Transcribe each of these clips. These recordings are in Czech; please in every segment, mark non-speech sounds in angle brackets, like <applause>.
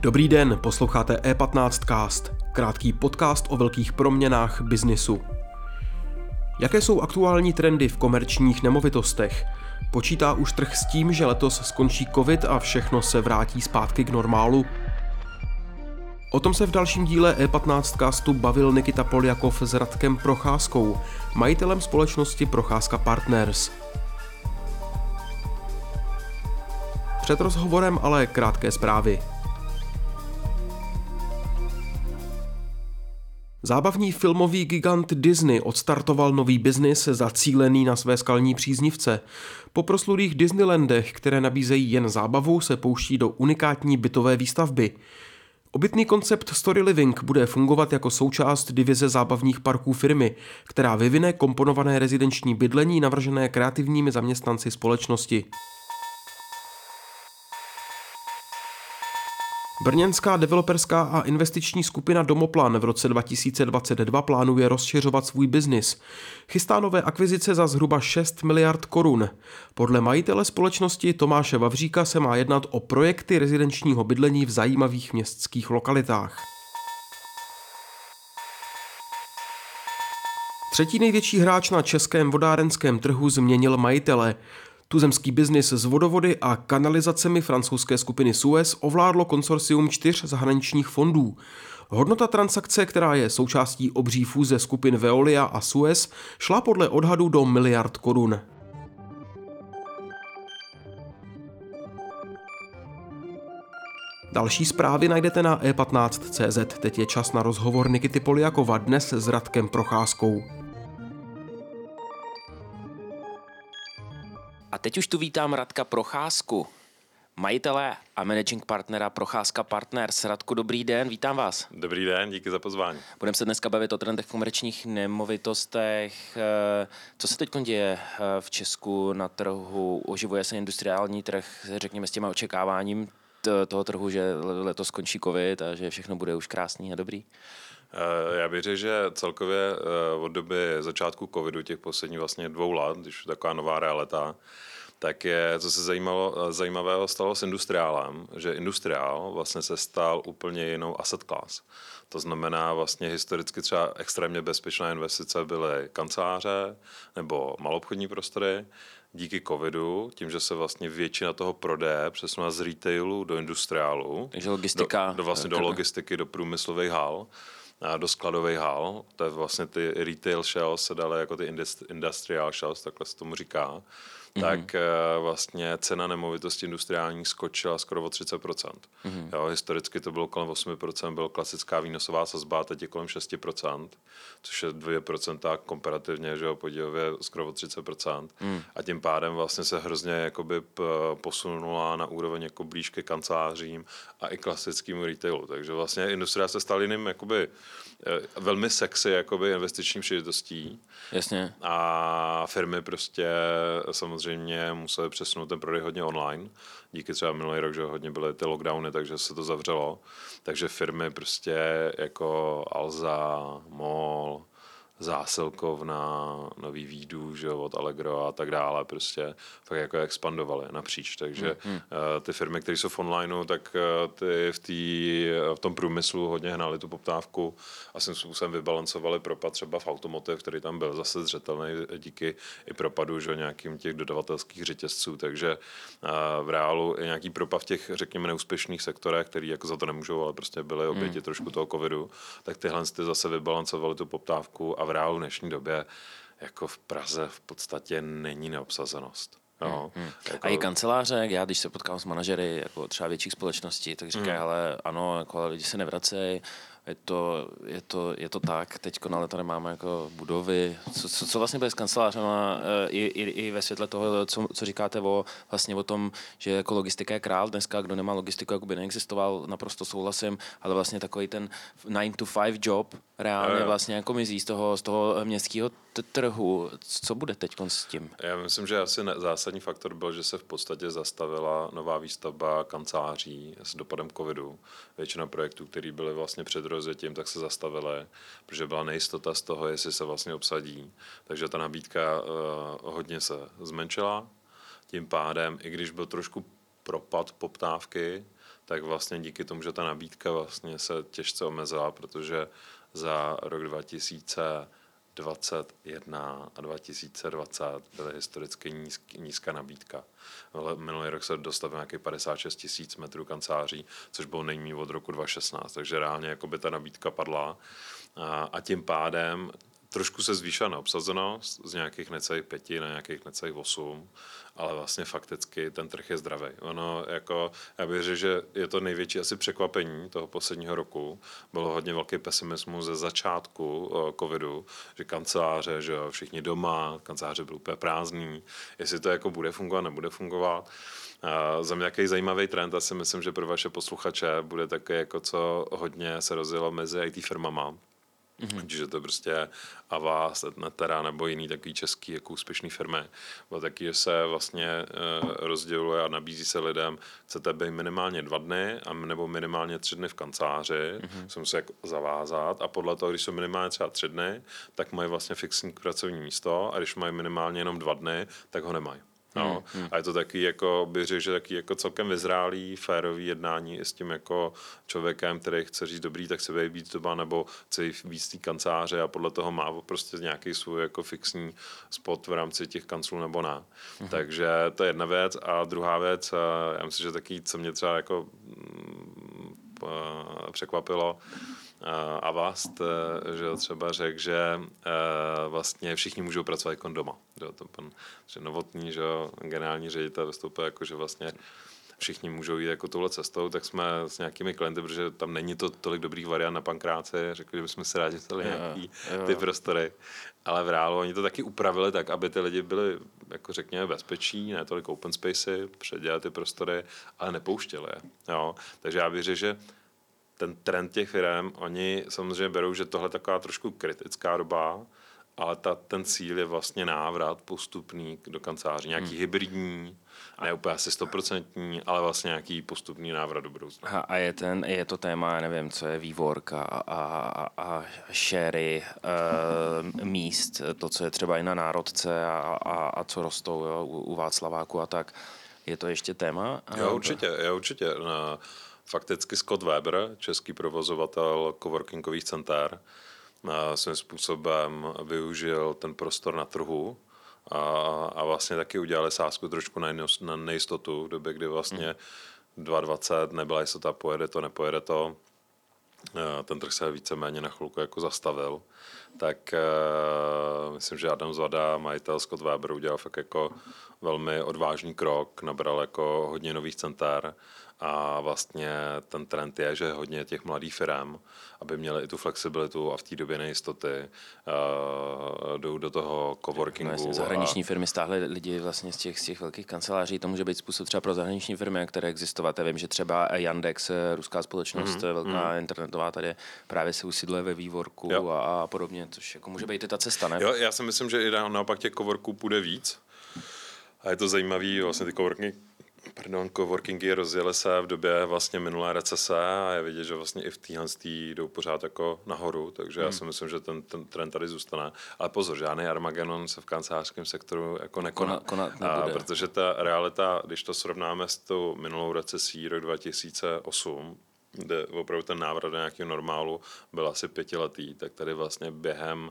Dobrý den, posloucháte E15 Cast, krátký podcast o velkých proměnách biznisu. Jaké jsou aktuální trendy v komerčních nemovitostech? Počítá už trh s tím, že letos skončí covid a všechno se vrátí zpátky k normálu? O tom se v dalším díle E15 castu bavil Nikita Poljakov s Radkem Procházkou, majitelem společnosti Procházka Partners. Před rozhovorem ale krátké zprávy. Zábavní filmový gigant Disney odstartoval nový biznis zacílený na své skalní příznivce. Po proslulých Disneylandech, které nabízejí jen zábavu, se pouští do unikátní bytové výstavby. Obytný koncept Story Living bude fungovat jako součást divize zábavních parků firmy, která vyvine komponované rezidenční bydlení navržené kreativními zaměstnanci společnosti. Brněnská developerská a investiční skupina Domoplan v roce 2022 plánuje rozšiřovat svůj biznis. Chystá nové akvizice za zhruba 6 miliard korun. Podle majitele společnosti Tomáše Vavříka se má jednat o projekty rezidenčního bydlení v zajímavých městských lokalitách. Třetí největší hráč na českém vodárenském trhu změnil majitele. Tuzemský biznis s vodovody a kanalizacemi francouzské skupiny Suez ovládlo konsorcium čtyř zahraničních fondů. Hodnota transakce, která je součástí obří fúze skupin Veolia a Suez, šla podle odhadu do miliard korun. Další zprávy najdete na e15.cz. Teď je čas na rozhovor Nikity Poliakova dnes s Radkem Procházkou. A teď už tu vítám Radka Procházku, majitele a managing partnera Procházka Partners. Radku, dobrý den, vítám vás. Dobrý den, díky za pozvání. Budeme se dneska bavit o trendech v komerčních nemovitostech. Eh, co se teď děje eh, v Česku na trhu? Oživuje se industriální trh, řekněme, s těma očekáváním toho trhu, že letos skončí covid a že všechno bude už krásný a dobrý? Eh, já bych řekl, že celkově od doby začátku covidu, těch posledních vlastně dvou let, když je taková nová realita, tak je, co se zajímalo, zajímavého stalo s industriálem, že industriál vlastně se stal úplně jinou asset class. To znamená vlastně historicky třeba extrémně bezpečná investice byly kanceláře nebo malobchodní prostory. Díky covidu, tím, že se vlastně většina toho prodeje přesunula z retailu do industriálu. Takže logistika. Do, do vlastně do logistiky, do průmyslových hal do skladových hal. To je vlastně ty retail shells se dále jako ty industrial shells, takhle se tomu říká mm-hmm. tak eh, vlastně cena nemovitosti industriální skočila skoro o 30%. Mm-hmm. Jo, historicky to bylo kolem 8%, byla klasická výnosová sazba, teď je kolem 6%, což je 2% komparativně, že jo, podílově skoro o 30%. Mm. A tím pádem vlastně se hrozně jakoby posunula na úroveň jako blíž ke kancelářím a i klasickému retailu. Takže vlastně industria se stala jiným jakoby Eh, velmi sexy jakoby investiční příležitostí. Jasně. A firmy prostě samozřejmě musely přesunout ten prodej hodně online. Díky třeba minulý rok, že hodně byly ty lockdowny, takže se to zavřelo. Takže firmy prostě jako Alza, MOL, zásilkovna, nový výdů, že od Allegro a tak dále, prostě tak jako expandovaly napříč, takže hmm. uh, ty firmy, které jsou v onlineu, tak uh, ty v, tý, v tom průmyslu hodně hnali tu poptávku a svým způsobem vybalancovali propad třeba v automotiv, který tam byl zase zřetelný díky i propadu, že nějakým těch dodavatelských řetězců, takže uh, v reálu je nějaký propad v těch, řekněme, neúspěšných sektorech, který jako za to nemůžou, ale prostě byly oběti hmm. trošku toho covidu, tak tyhle ty zase vybalancovali tu poptávku a v reálu v dnešní době jako v Praze v podstatě není neobsazenost. No, hmm. Jako... A i kanceláře, já když se potkám s manažery jako třeba větších společností, tak říkají, hmm. ale ano, jako, lidi se nevracejí, je to, je to, je to tak, teď na leto nemáme jako budovy. Co, co, co vlastně bude s kancelářem eh, i, i, i, ve světle toho, co, co říkáte o, vlastně o tom, že jako logistika je král dneska, kdo nemá logistiku, jako by neexistoval, naprosto souhlasím, ale vlastně takový ten 9 to 5 job reálně vlastně jako mizí z toho, z toho městského trhu. Co bude teď s tím? Já myslím, že asi ne, zásadní faktor byl, že se v podstatě zastavila nová výstavba kanceláří s dopadem covidu. Většina projektů, které byly vlastně před rozjetím, tak se zastavili, protože byla nejistota z toho, jestli se vlastně obsadí. Takže ta nabídka uh, hodně se zmenšila. Tím pádem, i když byl trošku propad poptávky, tak vlastně díky tomu, že ta nabídka vlastně se těžce omezila, protože za rok 2021 a 2020 byly historicky nízk, nízká nabídka. Minulý rok se dostal nějaký 56 tisíc metrů kanceláří, což bylo nejmí od roku 2016, takže reálně jako by ta nabídka padla a, a tím pádem trošku se zvýšila neobsazenost z nějakých necelých pěti na nějakých necelých osm, ale vlastně fakticky ten trh je zdravý. Ono jako, já bych řekl, že je to největší asi překvapení toho posledního roku. Bylo hodně velký pesimismus ze začátku uh, covidu, že kanceláře, že všichni doma, kanceláře byly úplně prázdný, jestli to jako bude fungovat, nebude fungovat. Uh, za mě takový zajímavý trend, asi myslím, že pro vaše posluchače bude také jako co hodně se rozjelo mezi IT firmama Mm-hmm. Že to prostě Avast, Netera nebo jiný takový český jako úspěšný firmy. Bylo taky, že se vlastně uh, rozděluje a nabízí se lidem, chcete být minimálně dva dny a nebo minimálně tři dny v kanceláři, mm-hmm. se musí jako zavázat a podle toho, když jsou minimálně třeba tři dny, tak mají vlastně fixní pracovní místo a když mají minimálně jenom dva dny, tak ho nemají. No. Hmm, hmm. A je to taky, jako, bych řekl, že taky jako celkem vyzrálý, férový jednání i s tím jako člověkem, který chce říct dobrý, tak se být doba, nebo chce víc té kanceláře a podle toho má prostě nějaký svůj jako fixní spot v rámci těch kanclů nebo ne. Hmm. Takže to je jedna věc. A druhá věc, já myslím, že taky, co mě třeba jako mm, překvapilo, Avast, eh, že třeba řekl, že eh, vlastně všichni můžou pracovat jako doma. Že to pan že Novotný, že generální ředitel vystoupil jako, že vlastně všichni můžou jít jako touhle cestou, tak jsme s nějakými klienty, protože tam není to tolik dobrých variant na pankráci, řekli, že bychom si rádi vzali nějaký jo. ty prostory. Ale v reálu oni to taky upravili tak, aby ty lidi byli, jako řekněme, bezpečí, ne tolik open spacey, předělat ty prostory, ale nepouštěli Jo? Takže já věřím, že ten trend těch firm, oni samozřejmě berou, že tohle je taková trošku kritická doba, ale ta, ten cíl je vlastně návrat postupný do kanceláří, nějaký hmm. hybridní, ne úplně asi stoprocentní, ale vlastně nějaký postupný návrat do budoucna. A, a je, ten, je to téma, nevím, co je vývorka a, a, a šery uh, <laughs> míst, to, co je třeba i na národce a, a, a co rostou jo, u, u Václaváku a tak. Je to ještě téma? Jo, určitě, jo, určitě. Na, fakticky Scott Weber, český provozovatel coworkingových center, svým způsobem využil ten prostor na trhu a, a vlastně taky udělali sázku trošku na nejistotu v době, kdy vlastně 2020 nebyla jistota, pojede to, nepojede to. Ten trh se víceméně na chvilku jako zastavil. Tak uh, myslím, že Adam Zvada, majitel Scott Weber, udělal fakt jako velmi odvážný krok, nabral jako hodně nových center a vlastně ten trend je, že hodně těch mladých firm, aby měli i tu flexibilitu a v té době nejistoty, uh, jdou do toho coworkingu. No, jasně, zahraniční a... firmy stáhly lidi vlastně z těch, z těch velkých kanceláří. To může být způsob třeba pro zahraniční firmy, které existovat. Já vím, že třeba Yandex, ruská společnost, mm-hmm. velká mm-hmm. internetová, tady právě se usídluje ve vývorku a, a podobně, což jako může být i ta cesta, ne? Jo, já si myslím, že i naopak těch coworků půjde víc. A je to zajímavý, vlastně ty coworking pardon, coworkingy rozjeli se v době vlastně minulé recese a je vidět, že vlastně i v téhle jdou pořád jako nahoru, takže hmm. já si myslím, že ten, ten trend tady zůstane. Ale pozor, žádný Armageddon se v kancelářském sektoru jako nekoná. Kona, a, protože ta realita, když to srovnáme s tou minulou recesí rok 2008, kde opravdu ten návrat do nějakého normálu byl asi pětiletý, tak tady vlastně během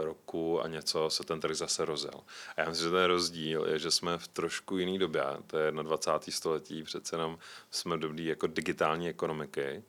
roku a něco se ten trh zase rozjel. A já myslím, že ten rozdíl je, že jsme v trošku jiný době, to je na 20. století, přece jenom jsme v době jako digitální ekonomiky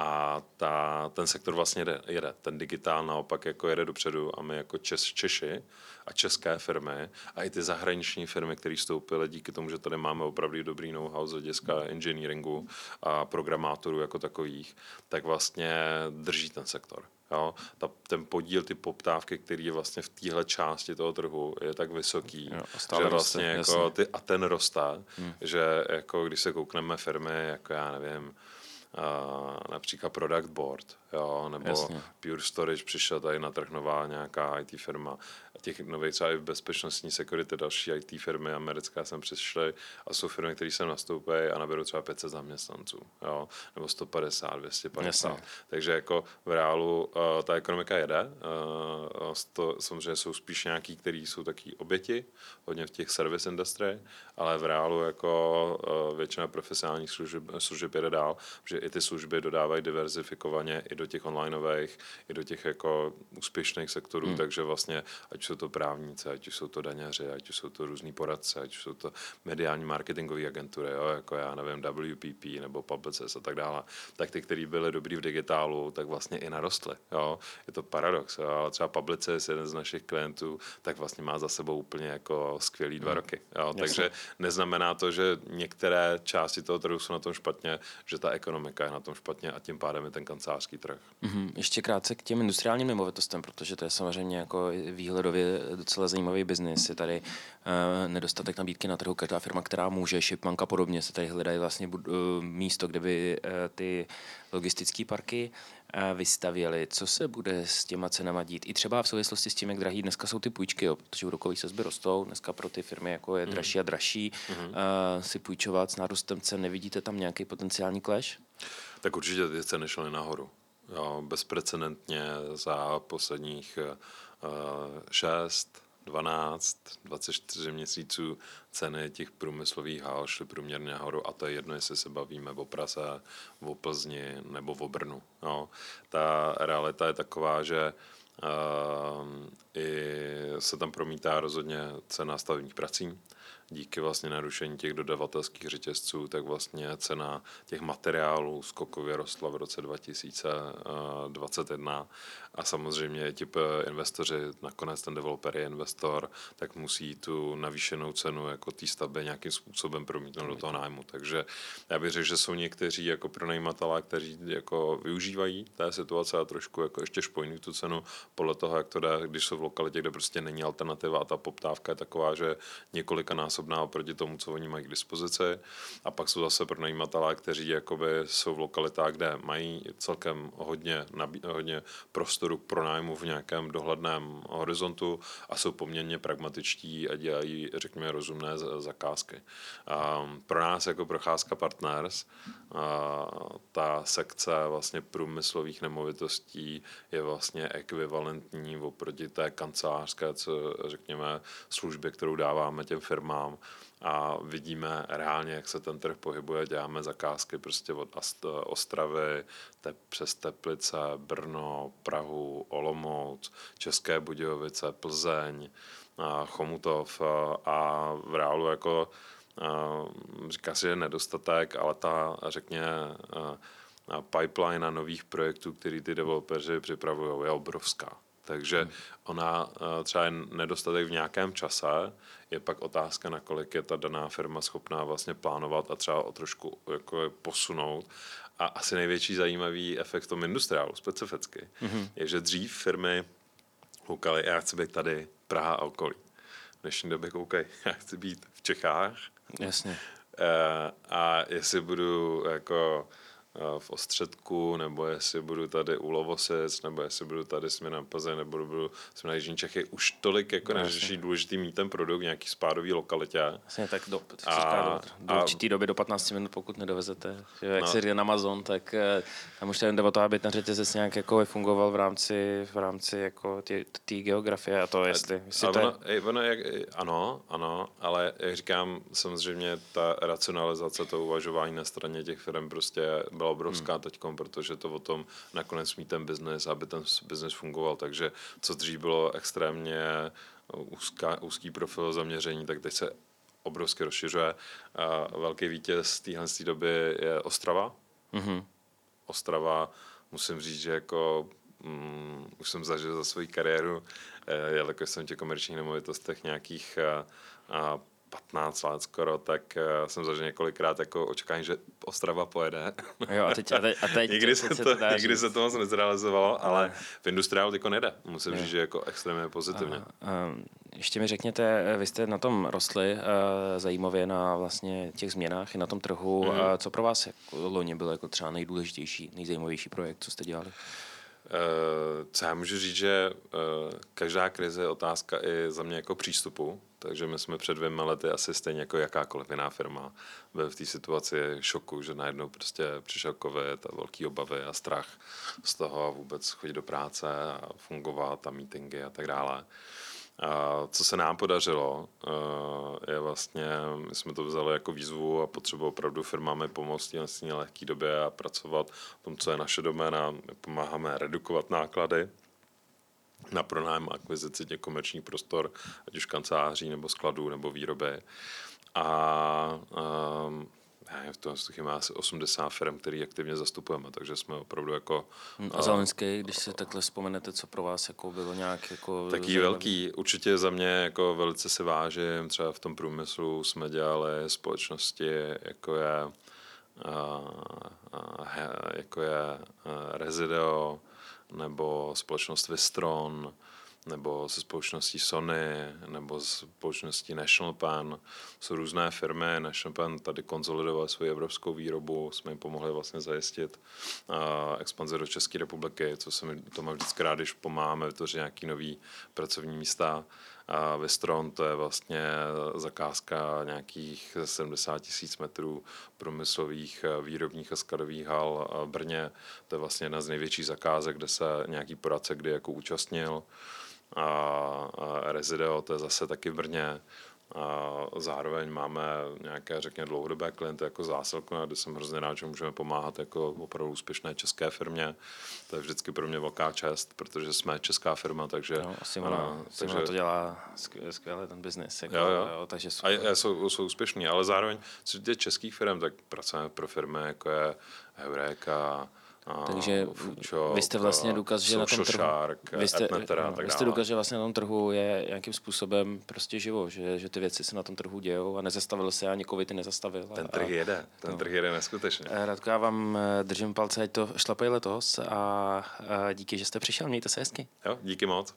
a ta, ten sektor vlastně jede, jede. Ten digitál naopak jako jede dopředu a my jako Čes, Češi a české firmy a i ty zahraniční firmy, které vstoupily díky tomu, že tady máme opravdu dobrý know-how z hlediska engineeringu a programátorů jako takových, tak vlastně drží ten sektor. Jo? Ta, ten podíl, ty poptávky, který je vlastně v téhle části toho trhu, je tak vysoký, jo, že vlastně jako ty, a ten roste, hmm. že jako když se koukneme firmy, jako já nevím, uh, například Product Board, jo, nebo Jasně. Pure Storage přišla tady na trh nová nějaká IT firma. A těch nových třeba i v bezpečnostní security další IT firmy americké sem přišly a jsou firmy, které sem nastoupí a naberou třeba 500 zaměstnanců, jo, nebo 150, 250. Jasně. Takže jako v reálu uh, ta ekonomika jede. Uh, to, samozřejmě jsou spíš nějaký, který jsou taky oběti, hodně v těch service industry, ale v reálu jako uh, většina profesionálních služeb, služeb jede dál, že i ty služby dodávají diverzifikovaně i do těch onlineových, i do těch jako úspěšných sektorů, hmm. takže vlastně ať jsou to právníci, ať jsou to daňaři, ať jsou to různý poradce, ať jsou to mediální marketingové agentury, jo, jako já nevím, WPP nebo Publicis a tak dále, tak ty, kteří byli dobrý v digitálu, tak vlastně i narostly. Jo. Je to paradox, jo, ale třeba Publicis, jeden z našich klientů, tak vlastně má za sebou úplně jako skvělý dva roky. Jo. Takže neznamená to, že některé části toho trhu jsou na tom špatně, že ta ekonomika je na tom špatně a tím pádem je ten kancelářský trh. Mm-hmm. Ještě krátce k těm industriálním nemovitostem, protože to je samozřejmě jako výhledově docela zajímavý biznis. Je tady uh, nedostatek nabídky na trhu. Každá firma, která může, Shipmanka podobně, se tady hledají vlastně uh, místo, kde by uh, ty logistické parky uh, vystavěly. Co se bude s těma cenama dít? I třeba v souvislosti s tím, jak drahý dneska jsou ty půjčky, jo, protože úrokové sazby rostou. Dneska pro ty firmy jako je dražší a dražší uh, si půjčovat s nárůstem cen. Nevidíte tam nějaký potenciální clash? Tak určitě ty ceny šly nahoru. Jo, bezprecedentně za posledních uh, 6, 12, 24 měsíců ceny těch průmyslových hál šly průměrně nahoru a to je jedno, jestli se bavíme o Praze, o Plzni nebo o Brnu. Jo. Ta realita je taková, že uh, i se tam promítá rozhodně cena stavebních prací, díky vlastně narušení těch dodavatelských řetězců, tak vlastně cena těch materiálů skokově rostla v roce 2021 a samozřejmě ti investoři, nakonec ten developer je investor, tak musí tu navýšenou cenu jako té stavby nějakým způsobem promítnout do toho nájmu. Takže já bych řekl, že jsou někteří jako pronajímatelé, kteří jako využívají té situace a trošku jako ještě špojní tu cenu podle toho, jak to jde, když jsou v lokalitě, kde prostě není alternativa a ta poptávka je taková, že několika násobná oproti tomu, co oni mají k dispozici. A pak jsou zase pronajímatelé, kteří jakoby jsou v lokalitách, kde mají celkem hodně, nabí- hodně prostoru k pronájmu v nějakém dohledném horizontu a jsou poměrně pragmatičtí a dělají, řekněme, rozumné zakázky. A pro nás jako Procházka Partners a ta sekce vlastně průmyslových nemovitostí je vlastně ekvivalentní oproti té kancelářské, co řekněme, službě, kterou dáváme těm firmám a vidíme reálně, jak se ten trh pohybuje. Děláme zakázky prostě od Ostravy te- přes Teplice, Brno, Prahu, Olomouc, České Budějovice, Plzeň, a Chomutov a, v reálu jako říká si, že nedostatek, ale ta, řekně, pipeline na nových projektů, který ty developeři připravují, je obrovská. Takže hmm. ona eh, třeba je nedostatek v nějakém čase, je pak otázka, nakolik je ta daná firma schopná vlastně plánovat a třeba o trošku jako posunout. A asi největší zajímavý efekt v tom industriálu specificky hmm. je, že dřív firmy koukaly, já chci být tady, Praha a okolí. V dnešní době koukají, <laughs> já chci být v Čechách. Jasně. Eh, a jestli budu jako v Ostředku, nebo jestli budu tady u Lovosic, nebo jestli budu tady směrem Plzeň, nebo budu směrem Jižní Čechy, už tolik jako No, neřeší důležitý mít ten produkt v nějaký spádový lokalitě. Vlastně tak do, A- a, do, do a- určitý doby do 15 minut, pokud nedovezete. Že jak No. si říká na Amazon, tak eh, tam už ten jde o to, aby ten řetězec nějak jako fungoval v rámci, v rámci jako té geografie a to, jestli, jestli Ale to je, ono, ej, ono jak, ano, ano, ale jak říkám, samozřejmě ta racionalizace, to uvažování na straně těch firm prostě byla obrovská hmm. teďkom, protože to o tom nakonec mít ten biznes, aby ten biznes fungoval, takže co dřív bylo extrémně úzká, úzký profil zaměření, tak teď se obrovsky rozšiřuje. A velký vítěz téhle doby je Ostrava. Mhm. Ostrava, musím říct, že jako mm, už jsem zažil za svou kariéru, eh, jelikož jsem v těch komerčních nemovitostech nějakých eh, a 15 let skoro, tak eh, jsem zažil několikrát jako očekání, že Ostrava pojede. <laughs> jo, a teď, a teď, a teď, nikdy se se to, dá nikdy říct. se to moc nezrealizovalo, ale v industriálu teďko nejde. Musím říct, že jako extrémně pozitivně. Um, ještě mi řekněte, eh, vy jste na tom rostli uh, zajímavě na vlastně těch změnách i na tom trhu. Mm. Uh, co pro vás jako loni bylo jako třeba nejdůležitější, nejzajímavější projekt, co jste dělali? Uh, co já můžu říct, že uh, každá krize je otázka i za mě jako přístupu, takže my jsme před dvěma lety asi stejně jako jakákoliv jiná firma byli v té situaci šoku, že najednou prostě přišel covid a velký obavy a strach z toho vůbec chodit do práce a fungovat a meetingy a tak dále. A co se nám podařilo, eh, je vlastně, my jsme to vzali jako výzvu a potřebu opravdu firmám pomoct v té lehké době a pracovat v tom, co je naše doména. Pomáháme redukovat náklady na pronájem akvizici těch komerčních prostor, ať už kanceláří nebo skladů nebo výroby. A, a ne, v tom má asi 80 firm, který aktivně zastupujeme, takže jsme opravdu jako... Hm, a za loňský, když si takhle vzpomenete, co pro vás jako bylo nějak jako... Taký zajímavý. velký, určitě za mě jako velice si vážím, třeba v tom průmyslu jsme dělali společnosti, jako je, a, a, jako je Resideo, nebo společnost Vistron, nebo se společností Sony, nebo s společností National Pen. Jsou různé firmy. National Pen tady konzolidoval svou evropskou výrobu, jsme jim pomohli vlastně zajistit uh, do České republiky, co se mi to má vždycky rád, když pomáháme vytvořit nějaký nový pracovní místa. A Vistron to je vlastně zakázka nějakých 70 tisíc metrů průmyslových výrobních a skladových hal v Brně. To je vlastně jedna z největších zakázek, kde se nějaký poradce kdy jako účastnil a, a Resideo, to je zase taky v Brně. A zároveň máme nějaké, řekněme, dlouhodobé klienty jako zásilku, kde jsem hrozně rád, že můžeme pomáhat jako opravdu úspěšné české firmě. To je vždycky pro mě velká čest, protože jsme česká firma, takže... No, Simona, a, Simona takže, to dělá skvěle ten biznis. Jako, jo, jo. Jo, takže super. A, a jsou, jsou úspěšní, ale zároveň, co se českých firm, tak pracujeme pro firmy, jako je Eureka, takže vy jste vlastně důkaz, že na tom trhu, Shark, vy jste, no, vy jste důkaz, že vlastně na tom trhu je nějakým způsobem prostě živo, že, že ty věci se na tom trhu dějou a nezastavil se ani covid nezastavil. Ten trh jede, ten no. trh jede neskutečně. Eh, Radko, já vám eh, držím palce, ať to šlapej letos a, a díky, že jste přišel, mějte se hezky. Jo, díky moc.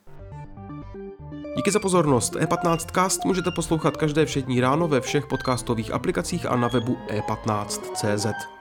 Díky za pozornost. E15 Cast můžete poslouchat každé všední ráno ve všech podcastových aplikacích a na webu e15.cz.